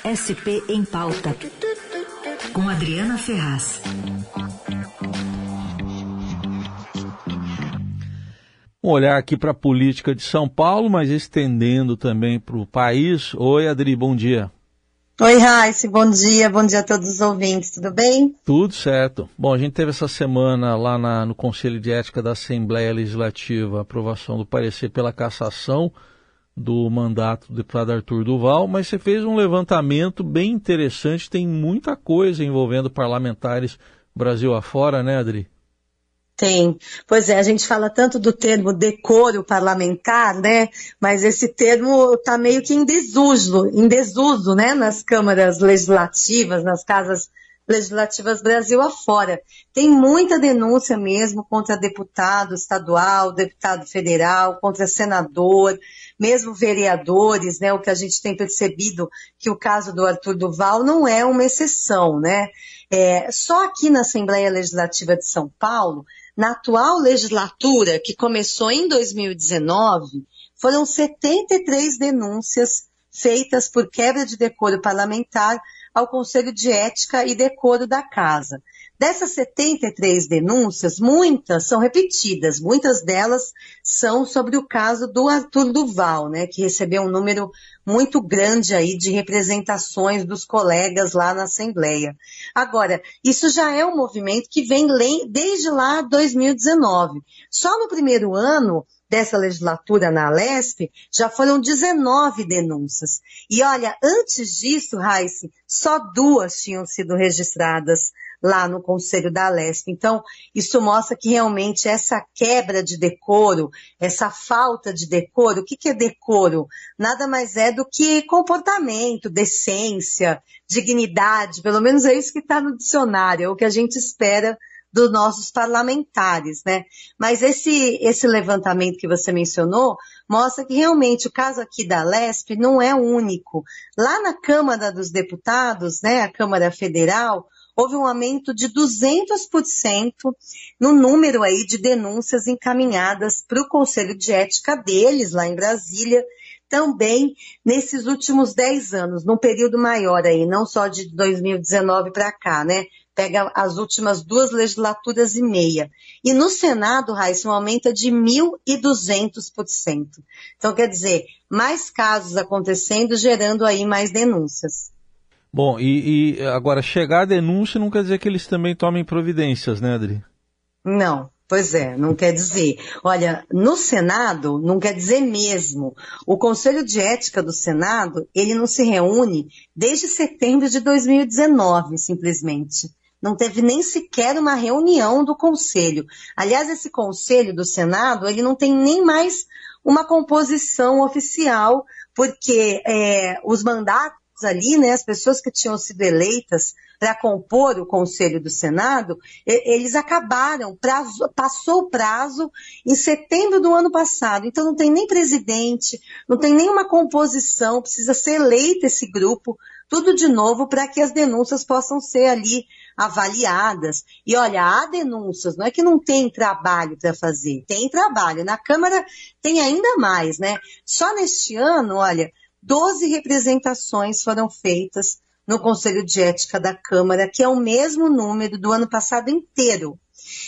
SP em Pauta, com Adriana Ferraz. Um olhar aqui para a política de São Paulo, mas estendendo também para o país. Oi, Adri, bom dia. Oi, Raíssa, bom dia, bom dia a todos os ouvintes, tudo bem? Tudo certo. Bom, a gente teve essa semana lá na, no Conselho de Ética da Assembleia Legislativa a aprovação do parecer pela cassação do mandato do deputado Arthur Duval, mas você fez um levantamento bem interessante, tem muita coisa envolvendo parlamentares Brasil afora, né, Adri? Tem. Pois é, a gente fala tanto do termo decoro parlamentar, né? Mas esse termo está meio que em desuso, em desuso, né? Nas câmaras legislativas, nas casas legislativas Brasil afora. Tem muita denúncia mesmo contra deputado estadual, deputado federal, contra senador, mesmo vereadores, né? O que a gente tem percebido que o caso do Arthur Duval não é uma exceção, né? É, só aqui na Assembleia Legislativa de São Paulo, na atual legislatura, que começou em 2019, foram 73 denúncias feitas por quebra de decoro parlamentar ao Conselho de Ética e Decoro da Casa. Dessas 73 denúncias, muitas são repetidas, muitas delas são sobre o caso do Arthur Duval, né, que recebeu um número muito grande aí de representações dos colegas lá na Assembleia. Agora, isso já é um movimento que vem desde lá 2019. Só no primeiro ano dessa legislatura na Alesp, já foram 19 denúncias. E olha, antes disso, Raice, só duas tinham sido registradas lá no Conselho da Leste. Então, isso mostra que realmente essa quebra de decoro, essa falta de decoro, o que, que é decoro? Nada mais é do que comportamento, decência, dignidade, pelo menos é isso que está no dicionário, é o que a gente espera dos nossos parlamentares, né? Mas esse, esse levantamento que você mencionou mostra que realmente o caso aqui da LESP não é único. Lá na Câmara dos Deputados, né, a Câmara Federal, houve um aumento de 200% no número aí de denúncias encaminhadas para o Conselho de Ética deles, lá em Brasília, também nesses últimos 10 anos, num período maior aí, não só de 2019 para cá, né? Pega as últimas duas legislaturas e meia. E no Senado, Raíssa, um aumento é de 1.200%. Então, quer dizer, mais casos acontecendo, gerando aí mais denúncias. Bom, e, e, agora chegar a denúncia não quer dizer que eles também tomem providências, né, Adri? Não, pois é, não quer dizer. Olha, no Senado não quer dizer mesmo. O Conselho de Ética do Senado, ele não se reúne desde setembro de 2019, simplesmente. Não teve nem sequer uma reunião do Conselho. Aliás, esse Conselho do Senado, ele não tem nem mais uma composição oficial, porque é, os mandatos ali, né, as pessoas que tinham sido eleitas para compor o Conselho do Senado, eles acabaram, prazo, passou o prazo em setembro do ano passado. Então não tem nem presidente, não tem nenhuma composição, precisa ser eleito esse grupo, tudo de novo para que as denúncias possam ser ali avaliadas. E olha, há denúncias, não é que não tem trabalho para fazer, tem trabalho. Na Câmara tem ainda mais, né? Só neste ano, olha, 12 representações foram feitas no Conselho de Ética da Câmara, que é o mesmo número do ano passado inteiro.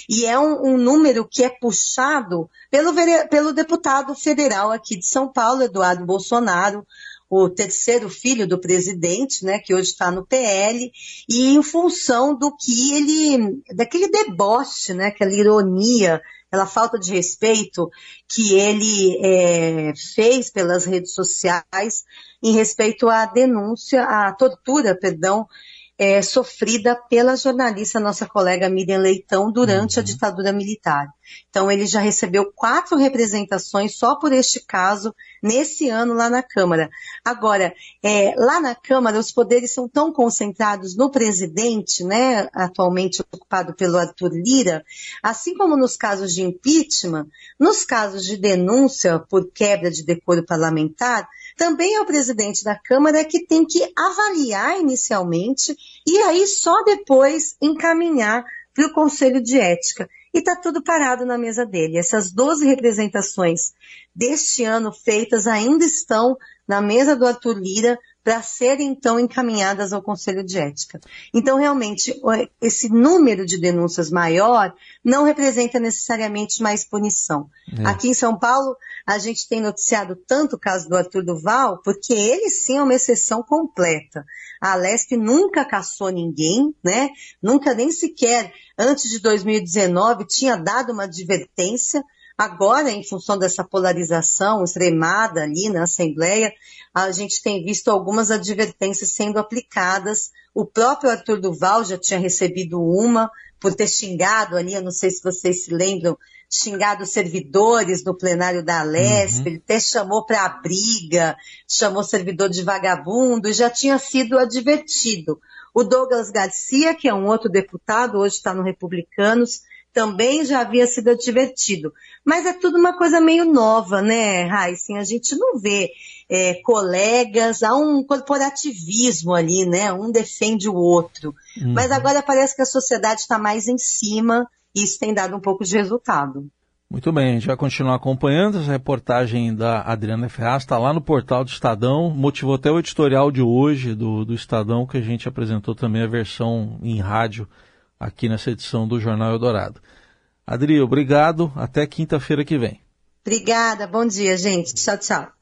E é um, um número que é puxado pelo, pelo deputado federal aqui de São Paulo, Eduardo Bolsonaro, o terceiro filho do presidente, né, que hoje está no PL, e em função do que ele, daquele deboche, né, aquela ironia pela falta de respeito que ele é, fez pelas redes sociais em respeito à denúncia, à tortura, perdão, é, sofrida pela jornalista, nossa colega Miriam Leitão, durante uhum. a ditadura militar. Então, ele já recebeu quatro representações só por este caso nesse ano lá na Câmara. Agora, é, lá na Câmara, os poderes são tão concentrados no presidente, né, atualmente ocupado pelo Arthur Lira, assim como nos casos de impeachment, nos casos de denúncia por quebra de decoro parlamentar, também é o presidente da Câmara que tem que avaliar inicialmente e aí só depois encaminhar para o Conselho de Ética e está tudo parado na mesa dele. Essas 12 representações deste ano feitas ainda estão na mesa do Arthur Lira para serem então encaminhadas ao Conselho de Ética. Então, realmente, esse número de denúncias maior não representa necessariamente mais punição. É. Aqui em São Paulo, a gente tem noticiado tanto o caso do Arthur Duval, porque ele sim é uma exceção completa. A Alesp nunca caçou ninguém, né? Nunca nem sequer, antes de 2019, tinha dado uma advertência Agora, em função dessa polarização extremada ali na Assembleia, a gente tem visto algumas advertências sendo aplicadas. O próprio Arthur Duval já tinha recebido uma por ter xingado ali, eu não sei se vocês se lembram, xingado servidores no plenário da Alesp, uhum. ele até chamou para a briga, chamou servidor de vagabundo e já tinha sido advertido. O Douglas Garcia, que é um outro deputado, hoje está no Republicanos, também já havia sido advertido. Mas é tudo uma coisa meio nova, né, Raíssen? A gente não vê é, colegas, há um corporativismo ali, né? Um defende o outro. Uhum. Mas agora parece que a sociedade está mais em cima e isso tem dado um pouco de resultado. Muito bem, a gente vai continuar acompanhando essa reportagem da Adriana Ferraz, está lá no portal do Estadão, motivou até o editorial de hoje do, do Estadão, que a gente apresentou também a versão em rádio aqui nessa edição do Jornal Eldorado. Adri, obrigado. Até quinta-feira que vem. Obrigada. Bom dia, gente. Tchau, tchau.